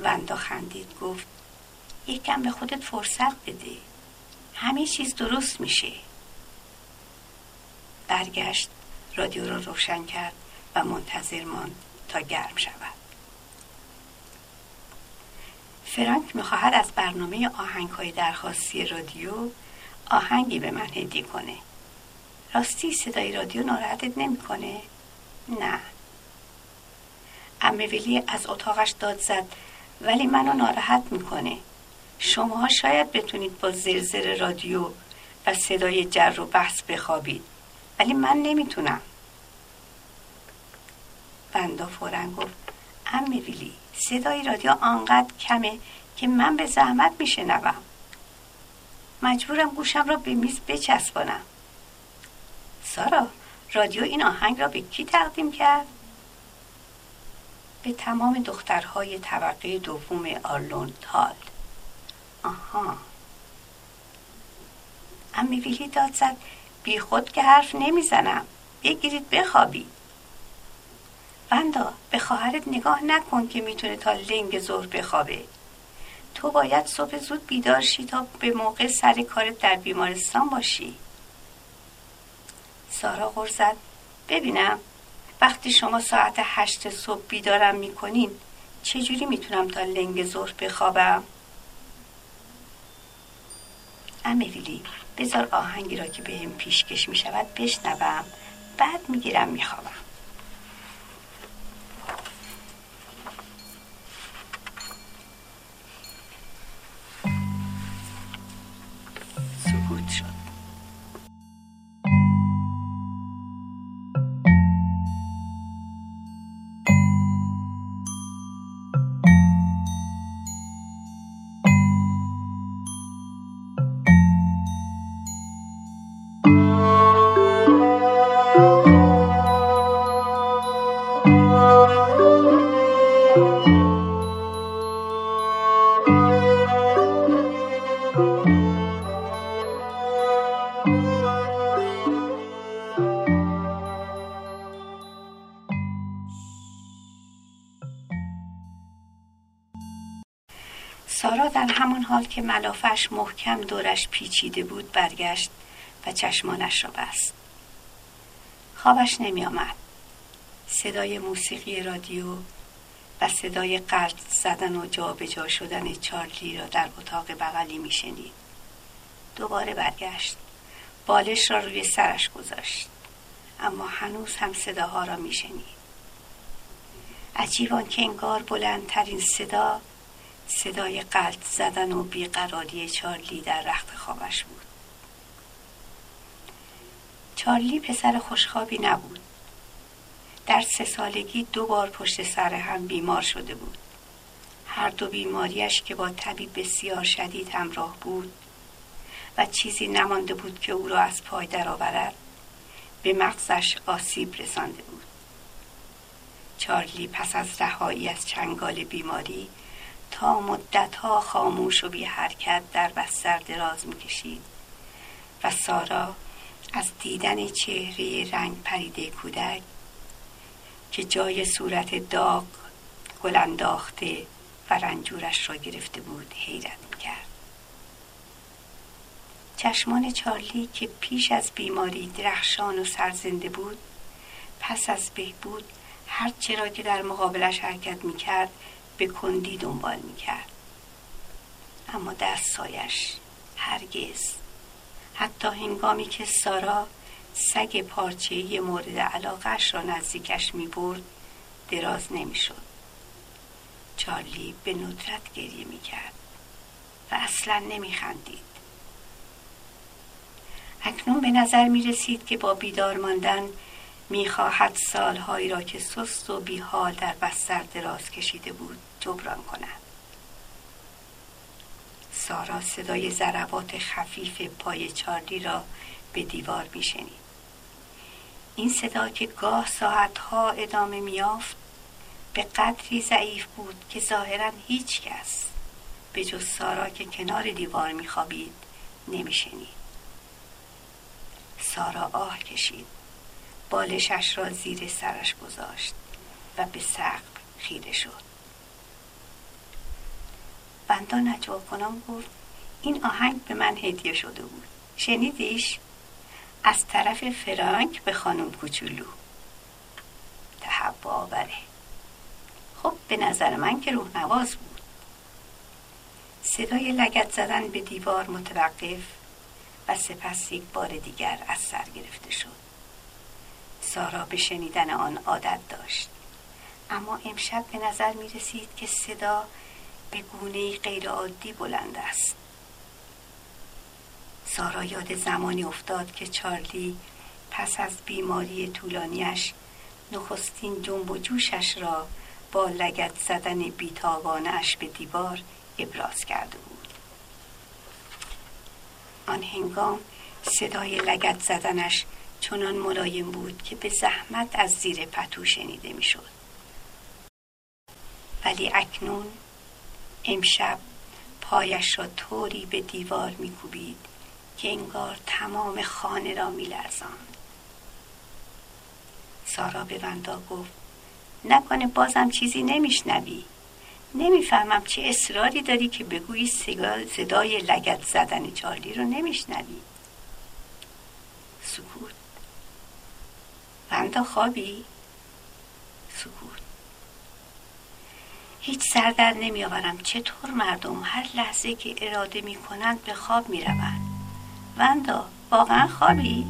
وندا خندید گفت یکم به خودت فرصت بده همه چیز درست میشه. برگشت رادیو را روشن کرد و منتظر ماند تا گرم شود. فرانک می‌خواهد از برنامه آهنگ های درخواستی رادیو آهنگی به من هدیه کنه. راستی صدای رادیو ناراحتت نمی‌کنه؟ نه. امه از اتاقش داد زد ولی منو ناراحت می‌کنه. شماها شاید بتونید با زرزر رادیو و صدای جر و بحث بخوابید ولی من نمی‌تونم. بندا فورا گفت ام ویلی صدای رادیو آنقدر کمه که من به زحمت میشنوم. مجبورم گوشم را به میز بچسبانم. سارا رادیو این آهنگ را به کی تقدیم کرد؟ به تمام دخترهای طبقه دوم آرلون تال. آها. امی ویلی داد زد بی خود که حرف نمی‌زنم. بگیرید بخوابید وندا به خواهرت نگاه نکن که می‌تونه تا لنگ ظهر بخوابه. تو باید صبح زود بیدار شی تا به موقع سر کارت در بیمارستان باشی. سارا غرزد ببینم وقتی شما ساعت هشت صبح بیدارم می‌کنین چجوری می‌تونم تا لنگ ظهر بخوابم؟ امیویلی بذار آهنگی را که بهم پیشکش می‌شود بشنوم. بعد می‌گیرم میخوابم. که ملافش محکم دورش پیچیده بود برگشت و چشمانش را بست خوابش نمی آمد. صدای موسیقی رادیو و صدای قلط زدن و جابجا شدن چارلی را در اتاق بغلی می شنید. دوباره برگشت بالش را روی سرش گذاشت اما هنوز هم صداها را می شنید. عجیبان که انگار بلندترین صدا صدای قلط زدن و بیقراری چارلی در رخت خوابش بود. چارلی پسر خوشخوابی نبود. در سه سالگی دو بار پشت سر هم بیمار شده بود. هر دو بیماریش که با طبیب بسیار شدید همراه بود و چیزی نمانده بود که او را از پای درآورد به مغزش آسیب رسانده بود. چارلی پس از رهایی از چنگال بیماری تا مدتها خاموش و بی حرکت در بستر دراز می‌کشید و سارا از دیدن چهره رنگ پریده کودک که جای صورت داغ گل انداخته و رنجورش را گرفته بود حیرت می‌کرد. چشمان چارلی که پیش از بیماری درخشان و سرزنده بود پس از بهبود هر چرا که در مقابلش حرکت می‌کرد به کندی دنبال می‌کرد اما در سایش هرگز حتی هنگامی که سارا سگ پارچه‌ای مورد علاقش را نزدیکش می برد دراز نمی شد. چارلی به ندرت گریه می کرد و اصلا نمی خندید. اکنون به نظر می رسید که با بیدار ماندن می خواهد سالهایی را که سست و بیحال در بستر دراز کشیده بود جبران کند. سارا صدای ضربات خفیف پای چارلی را به دیوار میشنید. این صدا که گاه ساعتها ادامه میافت به قدری ضعیف بود که ظاهرا هیچ کس به جز سارا که کنار دیوار میخوابید نمیشنید. سارا آه کشید. بالشش را زیر سرش گذاشت و به سقف خیره شد. بندا نجوا کنم گفت این آهنگ به من هدیه شده بود. شنیدیش؟ از طرف فرانک به خانم کوچولو. تحبا آوره. خب به نظر من که روح نواز بود. صدای لگت زدن به دیوار متوقف و سپس یک بار دیگر از سر گرفته شد. سارا به شنیدن آن عادت داشت. اما امشب به نظر می رسید که صدا به گونه غیر عادی بلند است. سارا یاد زمانی افتاد که چارلی پس از بیماری طولانیش نخستین جنب و جوشش را با لگت زدن بیتاوانش به دیوار ابراز کرده بود. آن هنگام صدای لگت زدنش چنان ملایم بود که به زحمت از زیر پتو شنیده می‌شد. ولی اکنون امشب پایش را طوری به دیوار میکوبید که انگار تمام خانه را میلرزاند. سارا به وندا گفت نکنه بازم چیزی نمیشنوی. نمی‌فهمم چه اصراری داری که بگویی صدای لگت زدن چارلی رو نمیشنوی. سکوت. وندا خوابی؟ سکوت هیچ سر در نمیآورم چطور مردم هر لحظه که اراده می کنند به خواب می روند وندا واقعا خوابی؟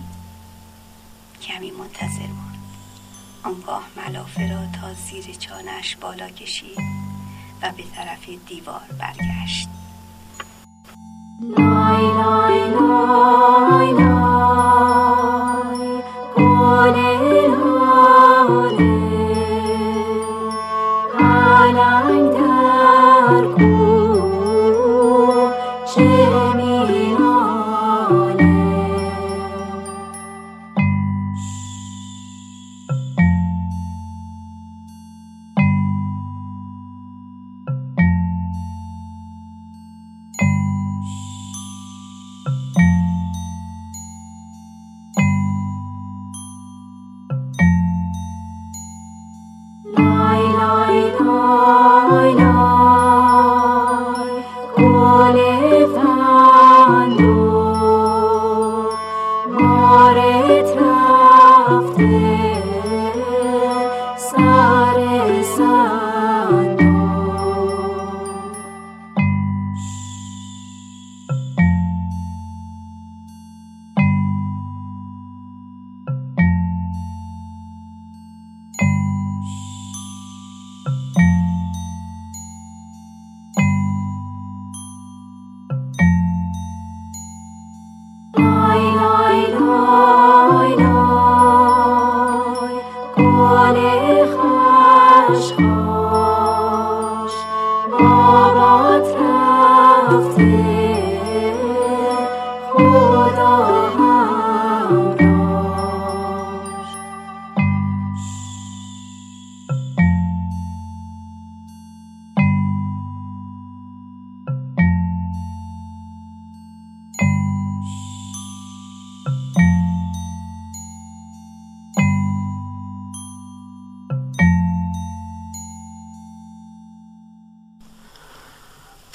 کمی منتظر بود آنگاه ملافه را تا زیر چانش بالا کشید و به طرف دیوار برگشت. لای لای لای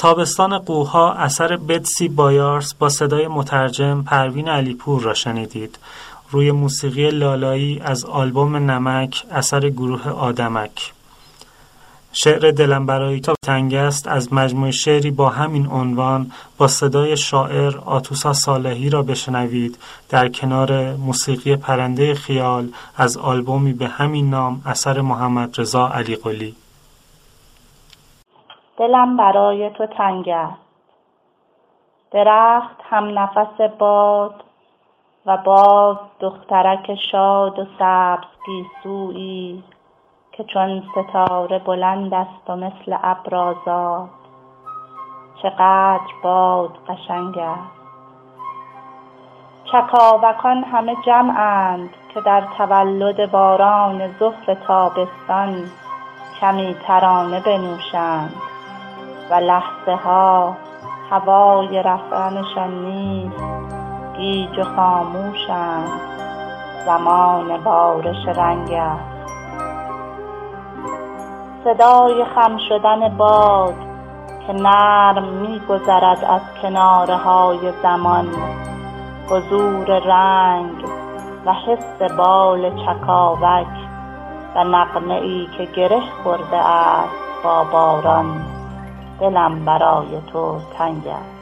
تابستان قوها اثر بتسی بایارس با صدای مترجم پروین علیپور را شنیدید. روی موسیقی لالایی از آلبوم نمک اثر گروه آدمک. شعر دلم برای تا تنگ است از مجموعه شعری با همین عنوان با صدای شاعر آتوسا صالحی را بشنوید. در کنار موسیقی پرنده خیال از آلبومی به همین نام اثر محمد رضا علی قلی دلم برای تو تنگ است. درخت هم نفس باد و باز دخترک شاد و سبز گیسویی که چون ستاره بلند است و مثل ابر آزاد چقدر باد قشنگ است. چکاوکان همه جمعند که در تولد باران ظهر تابستان کمی ترانه بنوشند. و لحظه ها هوای رفتنشان نیست گیج و خاموشند زمان بارش رنگ است. صدای خم شدن باد که نرم میگذرد از کناره های زمان حضور رنگ و حس بال چکاوک و نقمه ای که گره خورده است با باران. دلم برای تو تنگ است.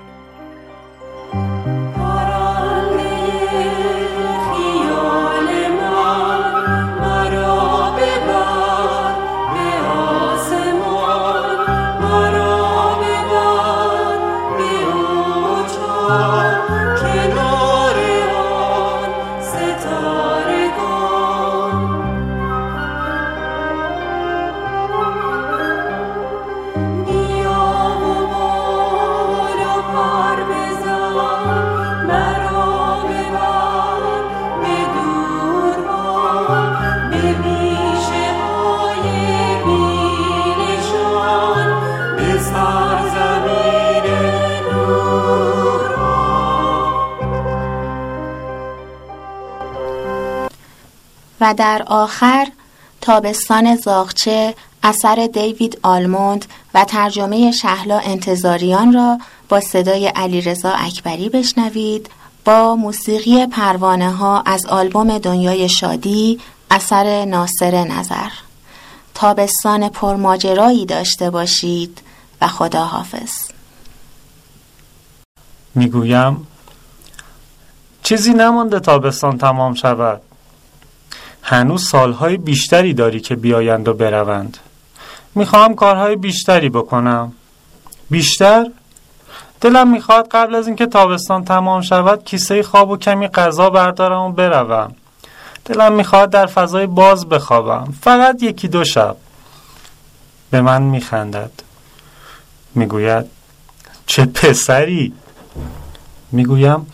و در آخر تابستان زاغچه اثر دیوید آلموند و ترجمه شهلا انتظاریان را با صدای علیرضا اکبری بشنوید. با موسیقی پروانه ها از آلبوم دنیای شادی اثر ناصر نظر. تابستان پرماجرایی داشته باشید و خدا حافظ می‌گویم چیزی نمانده تابستان تمام شود. هنوز سالهای بیشتری داری که بیایند و بروند. می‌خواهم کارهای بیشتری بکنم. بیشتر؟ دلم می‌خواد قبل از اینکه تابستان تمام شود کیسه خواب و کمی غذا بردارم و بروم. دلم می‌خواد در فضای باز بخوابم. فقط یکی دو شب. به من میخندد. می‌گوید چه پسری؟ می‌گویم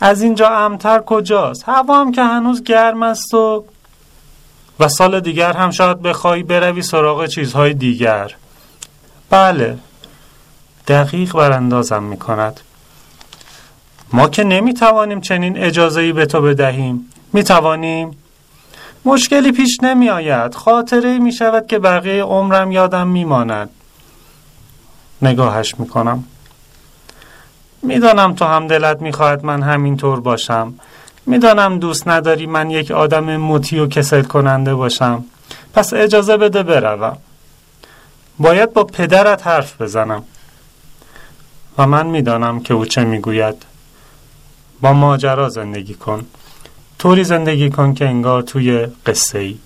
از اینجا امتر کجاست؟ هوا هم که هنوز گرم است و و سال دیگر هم شاید بخواهی بروی سراغ چیزهای دیگر. بله. دقیق براندازم می کند ما که نمی توانیم چنین اجازهی به تو بدهیم. می توانیم؟ مشکلی پیش نمی آید خاطره می شود که بقیه عمرم یادم می ماند نگاهش می کنم می‌دانم تو هم دلت می‌خواهد من همینطور باشم. می‌دانم دوست نداری من یک آدم مطی و کسل کننده باشم. پس اجازه بده بروم. باید با پدرت حرف بزنم. و من می‌دانم که او چه می‌گوید. با ماجرا زندگی کن. طوری زندگی کن که انگار توی قصه ای